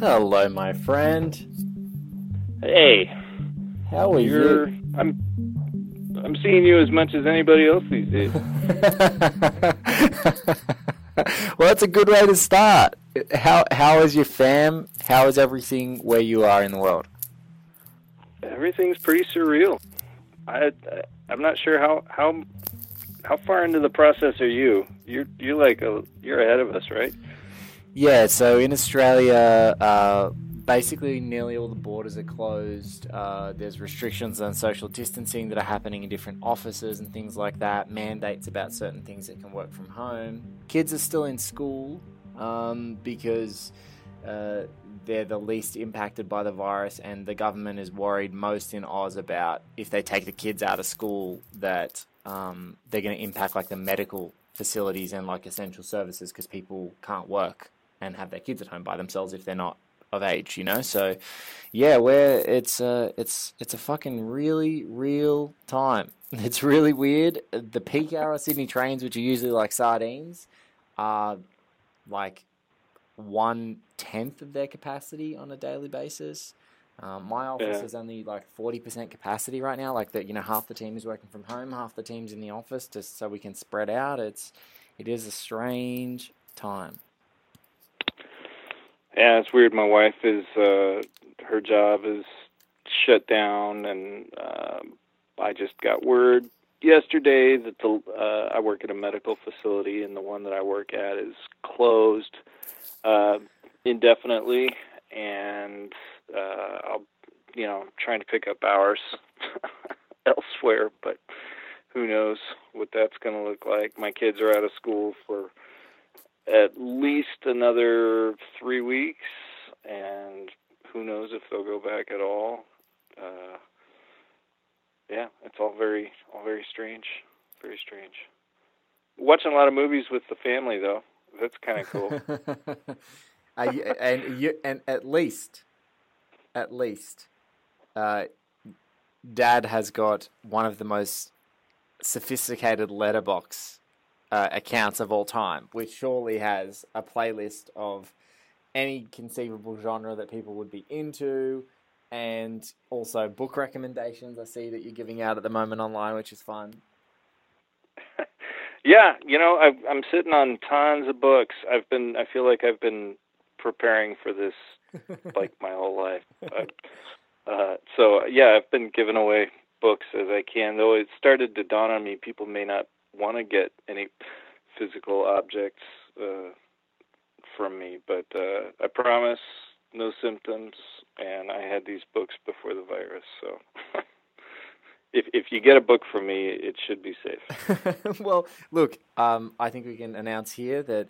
Hello, my friend. Hey, How are you're. you? I'm. I'm seeing you as much as anybody else these days. well, that's a good way to start. How how is your fam? How is everything where you are in the world? Everything's pretty surreal. I. I'm not sure how how how far into the process are you? You're you're like a you're ahead of us, right? Yeah, so in Australia, uh, basically nearly all the borders are closed. Uh, there's restrictions on social distancing that are happening in different offices and things like that. Mandates about certain things that can work from home. Kids are still in school um, because uh, they're the least impacted by the virus, and the government is worried most in Oz about if they take the kids out of school that um, they're going to impact like the medical facilities and like essential services because people can't work and have their kids at home by themselves if they're not of age, you know. So, yeah, where it's uh, it's it's a fucking really real time. It's really weird. The peak hour Sydney trains, which are usually like sardines, are like one tenth of their capacity on a daily basis. Um, my office Yeah. is only like forty percent capacity right now. Like that, you know, half the team is working from home, half the team's in the office, just so we can spread out. It's it is a strange time. Yeah, it's weird. My wife is uh her job is shut down, and um I just got word yesterday that the uh, I work at a medical facility, and the one that I work at is closed uh, indefinitely, and uh, I'll you know trying to pick up hours elsewhere, but who knows what that's going to look like. My kids are out of school for at least another three weeks, and who knows if they'll go back at all. Uh, yeah, it's all very, all very strange, very strange. Watching a lot of movies with the family though. That's kind of cool. And you, and at least, at least, uh, Dad has got one of the most sophisticated Letterboxd uh, accounts of all time, which surely has a playlist of any conceivable genre that people would be into, and also book recommendations. I see that you're giving out at the moment online, which is fun. yeah, you know, I've, I'm sitting on tons of books. I've been, I feel like I've been preparing for this like my whole life. I, uh, so yeah, I've been giving away books as I can. Though it started to dawn on me, people may not want to get any physical objects uh, from me, but uh, I promise no symptoms. And I had these books before the virus, so. If if you get a book from me, it should be safe. well, look, um, I think we can announce here that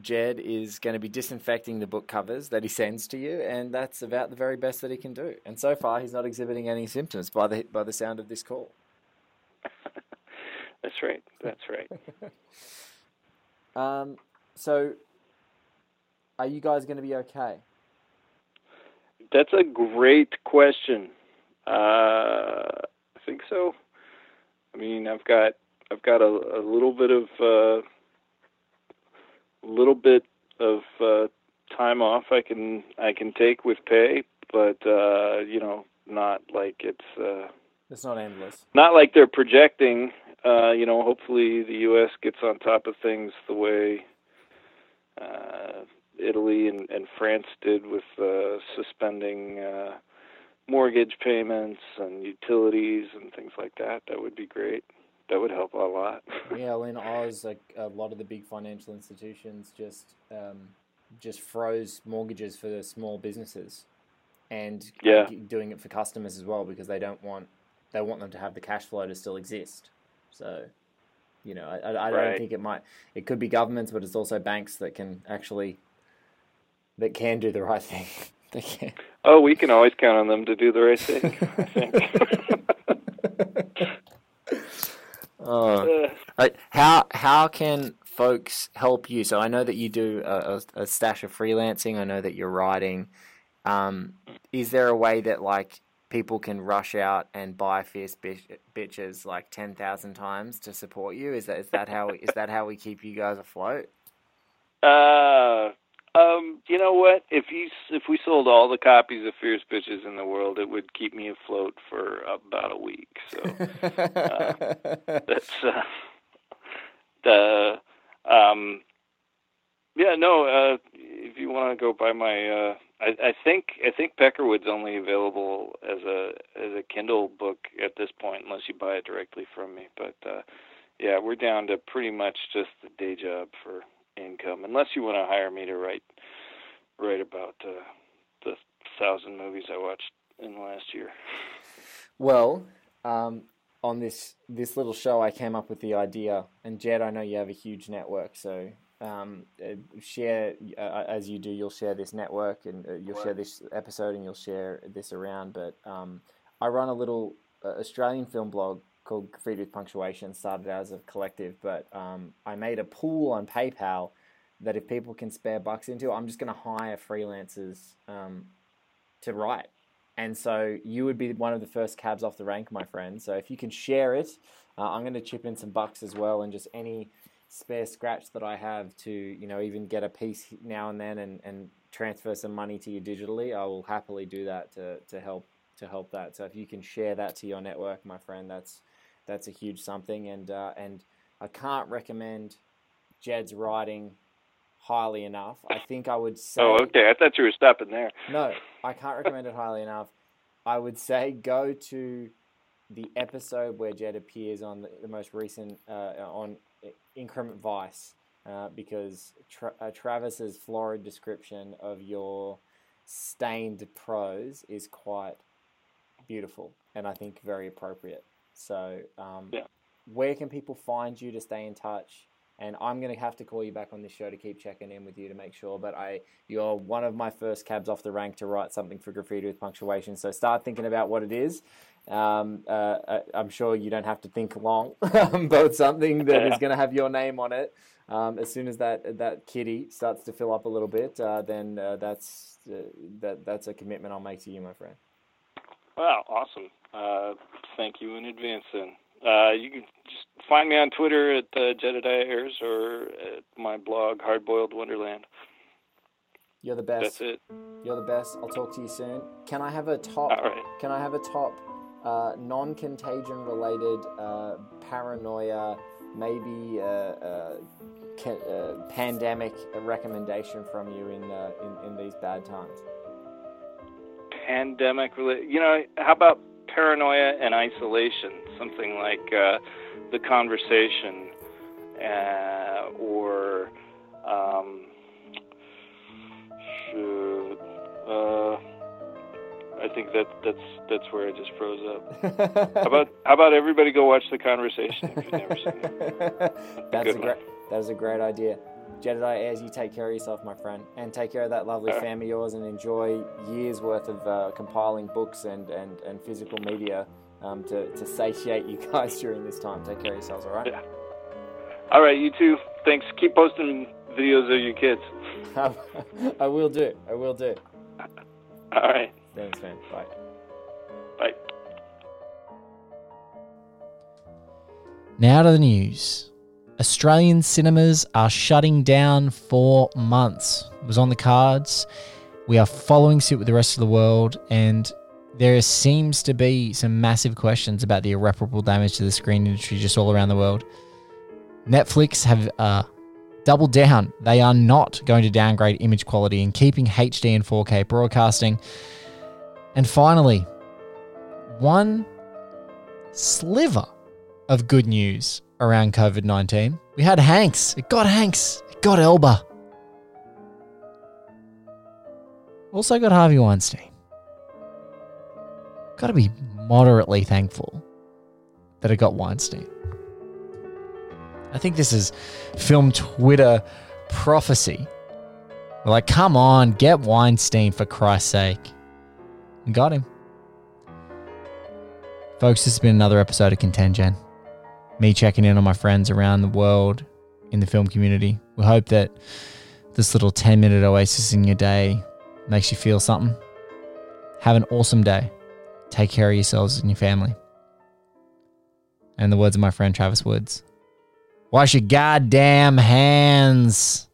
Jed is going to be disinfecting the book covers that he sends to you, and that's about the very best that he can do. And so far, he's not exhibiting any symptoms by the by the sound of this call. That's right. That's right. Um, so, are you guys going to be okay? That's a great question. Uh, I think so. I mean, I've got I've got a, a little bit of uh, little bit of uh, time off I can I can take with pay, but uh, you know, not like it's uh, It's not endless. not like they're projecting. Uh, you know, hopefully the U.S. gets on top of things the way uh, Italy and, and France did with uh, suspending uh, mortgage payments and utilities and things like that. That would be great. That would help a lot. Yeah, well, in Oz, like a lot of the big financial institutions just um, just froze mortgages for the small businesses, and Yeah. doing it for customers as well because they don't want they want them to have the cash flow to still exist. So, you know, I, I, I don't think it might. It could be governments, but it's also banks that can actually that can do the right thing. they can. Oh, we can always count on them to do the right thing. I think. Oh. Uh, how how can folks help you? So I know that you do a, a, a stash of freelancing. I know that you're writing. Um, is there a way that like people can rush out and buy fierce bitch, bitches like ten thousand times to support you? Is that is that how is that how we keep you guys afloat? Uh, Um, you know what? If you if we sold all the copies of Fierce Bitches in the world, it would keep me afloat for about a week. So uh, that's uh, the um, yeah. No, uh, if you want to go buy my, uh, I, I think I think Peckerwood's only available as a as a Kindle book at this point, unless you buy it directly from me. But uh, yeah, we're down to pretty much just the day job for income, unless you want to hire me to write write about uh, the thousand movies I watched in the last year. Well, um, on this this little show, I came up with the idea, and Jed, I know you have a huge network, so um, uh, share uh, as you do. You'll share this network, and uh, you'll share this episode, and you'll share this around. But um, I run a little uh, Australian film blog called Graffiti with Punctuation. Started as a collective, but um, I made a pool on PayPal that if people can spare bucks into, I'm just going to hire freelancers um, to write. And so you would be one of the first cabs off the rank, my friend. So if you can share it, uh, I'm going to chip in some bucks as well, and just any spare scratch that I have to, you know, even get a piece now and then and, and transfer some money to you digitally, I will happily do that to, to help to help that. So if you can share that to your network, my friend, that's that's a huge something. And uh, and I can't recommend Jed's writing highly enough. I think I would say. Oh, okay. I thought you were stopping there. No, I can't recommend it highly enough. I would say go to the episode where Jed appears on the, the most recent uh, on Increment Vice uh, because tra- uh, Travis's florid description of your stained prose is quite beautiful and I think very appropriate. So, um, yeah. where can people find you to stay in touch? And I'm going to have to call you back on this show to keep checking in with you to make sure. But I, you're one of my first cabs off the rank to write something for graffiti with punctuation. So start thinking about what it is. Um, uh, I'm sure you don't have to think long about something that is going to have your name on it. Um, as soon as that that kitty starts to fill up a little bit, uh, then uh, that's uh, that that's a commitment I'll make to you, my friend. Wow, awesome! Uh, thank you in advance. Then uh, you can just find me on Twitter at uh, Jedidiah Ayres or at my blog Hardboiled Wonderland. You're the best. That's it. You're the best. I'll talk to you soon. Can I have a top? All right. Can I have a top uh, non-contagion related uh, paranoia, maybe uh, uh, ca- pandemic recommendation from you in, in in these bad times? Pandemic related. You know, how about paranoia and isolation? Something like the conversation, or um. I think that that's that's where I just froze up. how about how about everybody go watch the conversation if you've never seen it? that's a, great that is a great idea. Jedidiah Ayres, you take care of yourself, my friend, and take care of that lovely right. family of yours, and enjoy years worth of uh, compiling books and, and, and physical media um, to, to satiate you guys during this time. Take care of yourselves, all right? Yeah. All right, you too. Thanks. Keep posting videos of your kids. I will do. I will do. All right. Thanks, man. Bye. Bye. Now to the news. Australian cinemas are shutting down for months. It was on the cards. We are following suit with the rest of the world, and there seems to be some massive questions about the irreparable damage to the screen industry just all around the world. Netflix have uh, doubled down. They are not going to downgrade image quality and keeping HD and 4K broadcasting. And finally, one sliver of good news around COVID 19. We had Hanks. It got Hanks. It got Elba. Also got Harvey Weinstein. Got to be moderately thankful that it got Weinstein. I think this is film Twitter prophecy. We're like, come on, get Weinstein for Christ's sake. And got him. Folks, this has been another episode of Contend Gen. Me checking in on my friends around the world in the film community. We hope that this little 10 minute oasis in your day makes you feel something. Have an awesome day. Take care of yourselves and your family. And the words of my friend Travis Woods. Wash your goddamn hands.